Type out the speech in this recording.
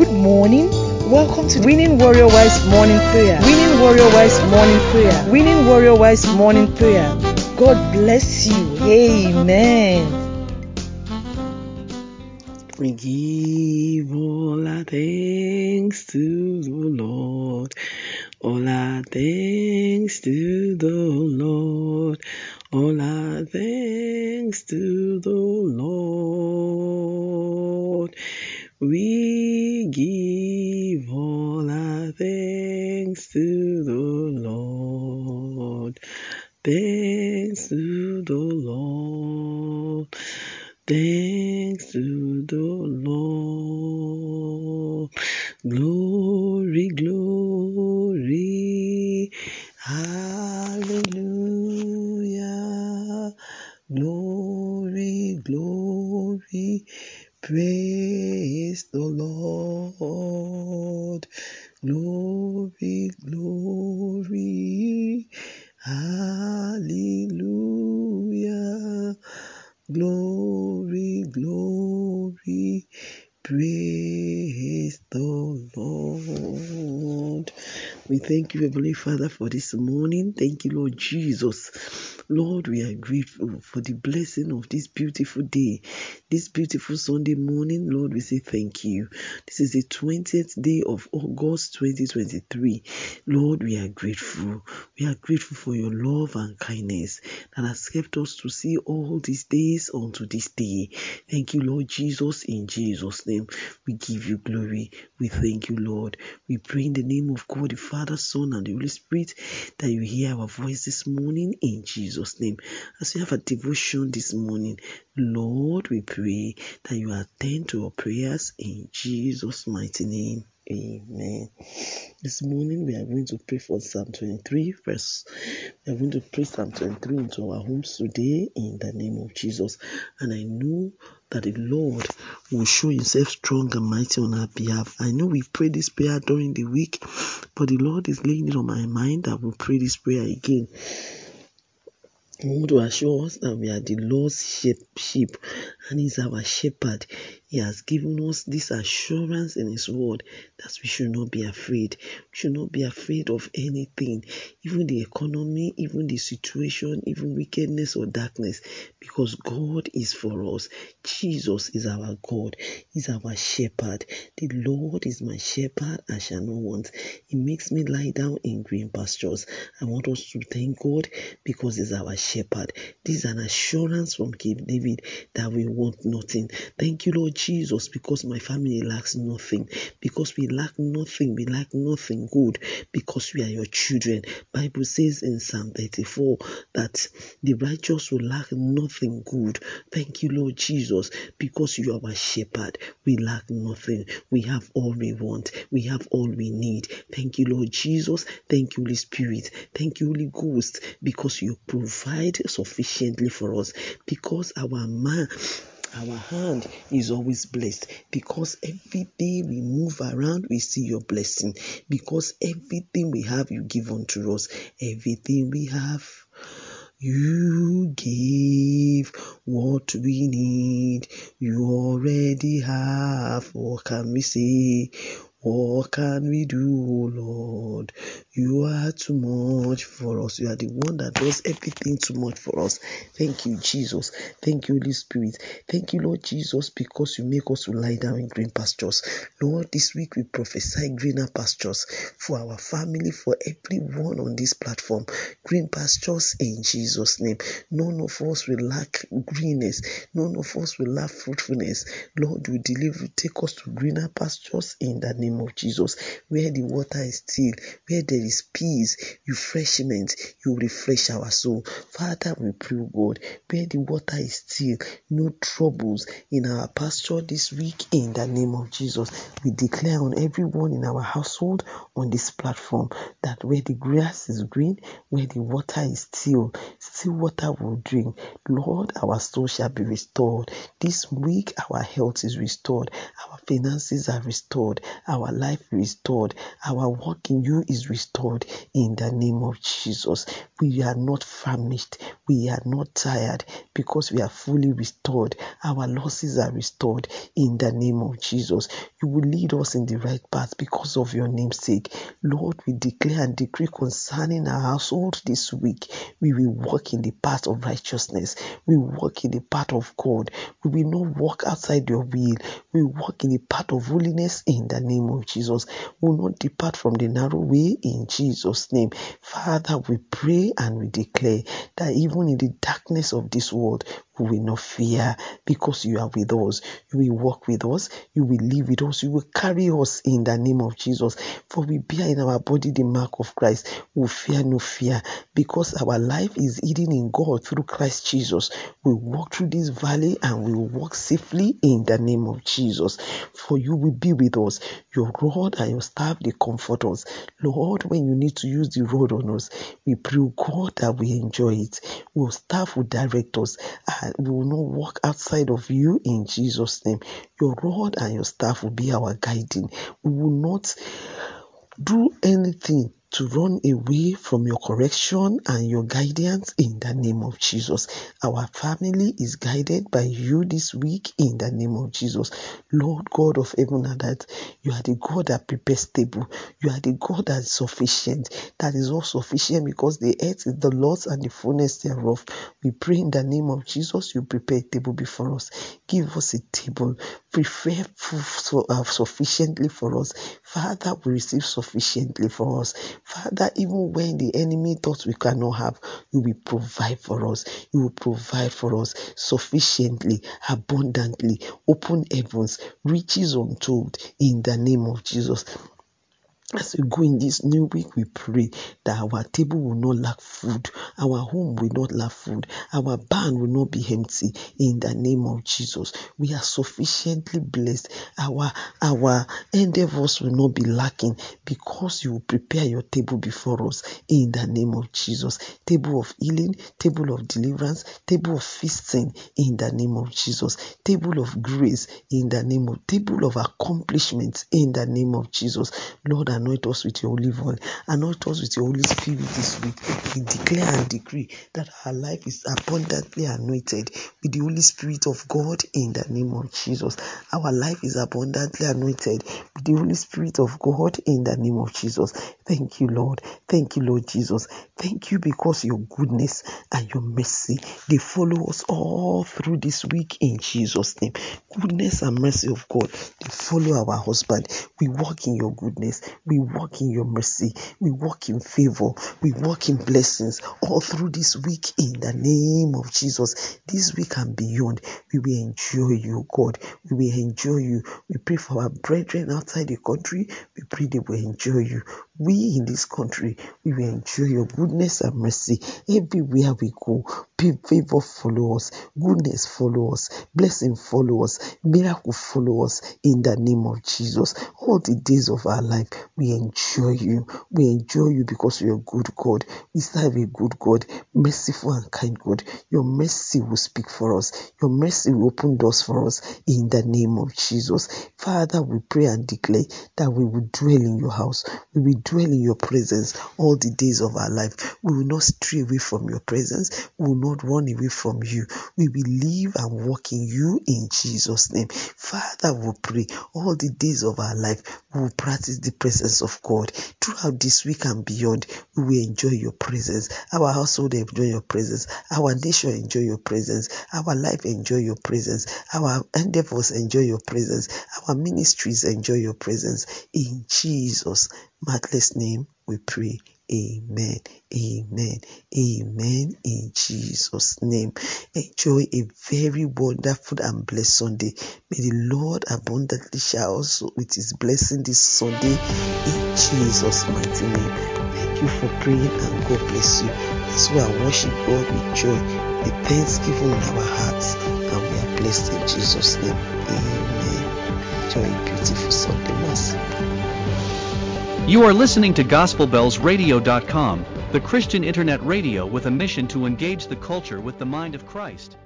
Good morning. Welcome to Winning Warrior Wives Morning Prayer. Winning Warrior Wives Morning Prayer. Winning Warrior Wives Morning Prayer. God bless you. Amen. We give all our thanks to the Thanks to the Lord. Thanks to the Lord. Glory, glory. Hallelujah. Glory, glory. Praise the Lord. Glory, glory. Hallelujah. Glory, glory. Praise the Lord. We thank you, Heavenly Father, for this morning. Thank you, Lord Jesus. Lord, we are grateful for the blessing of this beautiful day, this beautiful Sunday morning. Lord, we say thank you. This is the 20th day of August 2023. Lord, we are grateful. We are grateful for your love and kindness that has kept us to see all these days unto this day. Thank you, Lord Jesus, in Jesus' name. We give you glory. We thank you, Lord. We pray in the name of God, the Father, Son, and the Holy Spirit that you hear our voice this morning in Jesus' name. As we have a devotion this morning, Lord, we pray that you attend to our prayers in Jesus' mighty name. Amen. This morning we are going to pray for Psalm 23 verse. We are going to pray Psalm 23 into our homes today in the name of Jesus. And I know that the Lord will show himself strong and mighty on our behalf. I know we pray this prayer during the week, but the Lord is laying it on my mind that we'll pray this prayer again. Want to assure us that we are the Lord's sheep and He's our shepherd. He has given us this assurance in His word that we should not be afraid. We should not be afraid of anything, even the economy, even the situation, even wickedness or darkness, because God is for us. Jesus is our God. He's our shepherd. The Lord is my shepherd, I shall not want. He makes me lie down in green pastures. I want us to thank God because He's our shepherd. This is an assurance from King David that we want nothing. Thank you, Lord Jesus, because my family lacks nothing. Because we lack nothing, we lack nothing good because we are your children. Bible says in Psalm 34 that the righteous will lack nothing good. Thank you, Lord Jesus, because you are our shepherd. We lack nothing. We have all we want. We have all we need. Thank you, Lord Jesus. Thank you, Holy Spirit. Thank you, Holy Ghost, because you provide sufficiently for us. Because our man our hand is always blessed because every day we move around, we see your blessing. Because everything we have, you give unto us. Everything we have. You give what we need. You already have. What can we say? What can we do, Lord? You are too much for us. You are the one that does everything too much for us. Thank you, Jesus. Thank you, Holy Spirit. Thank you, Lord Jesus, because you make us to lie down in green pastures. Lord, this week we prophesy greener pastures for our family, for everyone on this platform. Green pastures in Jesus' name. None of us will lack greenness. None of us will lack fruitfulness. Lord, you deliver, take us to greener pastures in the name of Jesus, where the water is still, where there is peace, refreshment, you refresh our soul. Father, we pray, God, where the water is still, no troubles in our pasture this week in the name of Jesus. We declare on everyone in our household on this platform that where the grass is green, where the water is still, still water will drink. Lord, our soul shall be restored. This week, our health is restored, our finances are restored, our our life restored. Our walk in you is restored in the name of Jesus. Jesus, we are not famished. We are not tired because we are fully restored. Our losses are restored in the name of Jesus. You will lead us in the right path because of your name's sake. Lord, we declare and decree concerning our household this week. We will walk in the path of righteousness. We walk in the path of God. We will not walk outside your will. We walk in the path of holiness in the name of Jesus. We will not depart from the narrow way in Jesus' name. Father, we pray and we declare that even in the darkness of this world, we will not fear because you are with us. You will walk with us. You will live with us. You will carry us in the name of Jesus. For we bear in our body the mark of Christ. We fear no fear because our life is hidden in God through Christ Jesus. We walk through this valley and we walk safely in the name of Jesus. For you will be with us. Your rod and your staff, they comfort us. Lord, when you need to use the rod on us, we pray, God, that we enjoy it. Your staff will direct us. And we will not walk outside of you in Jesus' name. Your rod and your staff will be our guiding. We will not do anything to run away from your correction and your guidance in the name of Jesus. Our family is guided by you this week in the name of Jesus. Lord God of heaven and earth, you are the God that prepares table. You are the God that is sufficient, that is all sufficient because the earth is the Lord's and the fullness thereof. We pray in the name of Jesus, you prepare a table before us. Give us a table. Prepare food so, uh, sufficiently for us. Father, we receive sufficiently for us. Father, even when the enemy thought we cannot have, you will provide for us. You will provide for us sufficiently, abundantly, open heavens, riches untold in the name of Jesus. As we go in this new week, we pray that our table will not lack food, our home will not lack food, our barn will not be empty. In the name of Jesus, we are sufficiently blessed. Our our endeavors will not be lacking because you will prepare your table before us. In the name of Jesus, table of healing, table of deliverance, table of feasting. In the name of Jesus, table of grace. In the name of table of accomplishments. In the name of Jesus, Lord anoint us with your olive oil, anoint us with your Holy Spirit this week. We declare and decree that our life is abundantly anointed with the Holy Spirit of God in the name of Jesus. Our life is abundantly anointed with the Holy Spirit of God in the name of Jesus. Thank you, Lord. Thank you, Lord Jesus. Thank you because your goodness and your mercy they follow us all through this week in Jesus' name. Goodness and mercy of God they follow our husband. We walk in your goodness. We walk in your mercy. We walk in favor. We walk in blessings all through this week in the name of Jesus. This week and beyond, we will enjoy you, God. We will enjoy you. We pray for our brethren outside the country. We pray they will enjoy you. We in this country, we will enjoy your goodness and mercy everywhere we go. Be favor follow us, goodness follow us, blessing follow us, miracle follow us in the name of Jesus. All the days of our life, we enjoy you. We enjoy you because you're a good God. We serve a good God, merciful and kind God. Your mercy will speak for us. Your mercy will open doors for us in the name of Jesus. Father, we pray and declare that we will dwell in your house. We will dwell in your presence all the days of our life. We will not stray away from your presence. We will not run away from you. We will live and walk in you in Jesus' name. Father, we pray all the days of our life. We will practice the presence of God throughout this week and beyond. We will enjoy your presence. Our household enjoy your presence. Our nation enjoy your presence. Our life enjoy your presence. Our endeavors enjoy your presence. Our ministries enjoy your presence. In Jesus' matchless name, we pray. Amen. Amen. Amen. In Jesus' name. Enjoy a very wonderful and blessed Sunday. May the Lord abundantly shower us with his blessing this Sunday in Jesus' mighty name. Thank you for praying and God bless you. As we are worship God with joy, with thanksgiving in our hearts, and we are blessed in Jesus' name. Amen. You are listening to GospelBellsRadio.com, the Christian internet radio with a mission to engage the culture with the mind of Christ.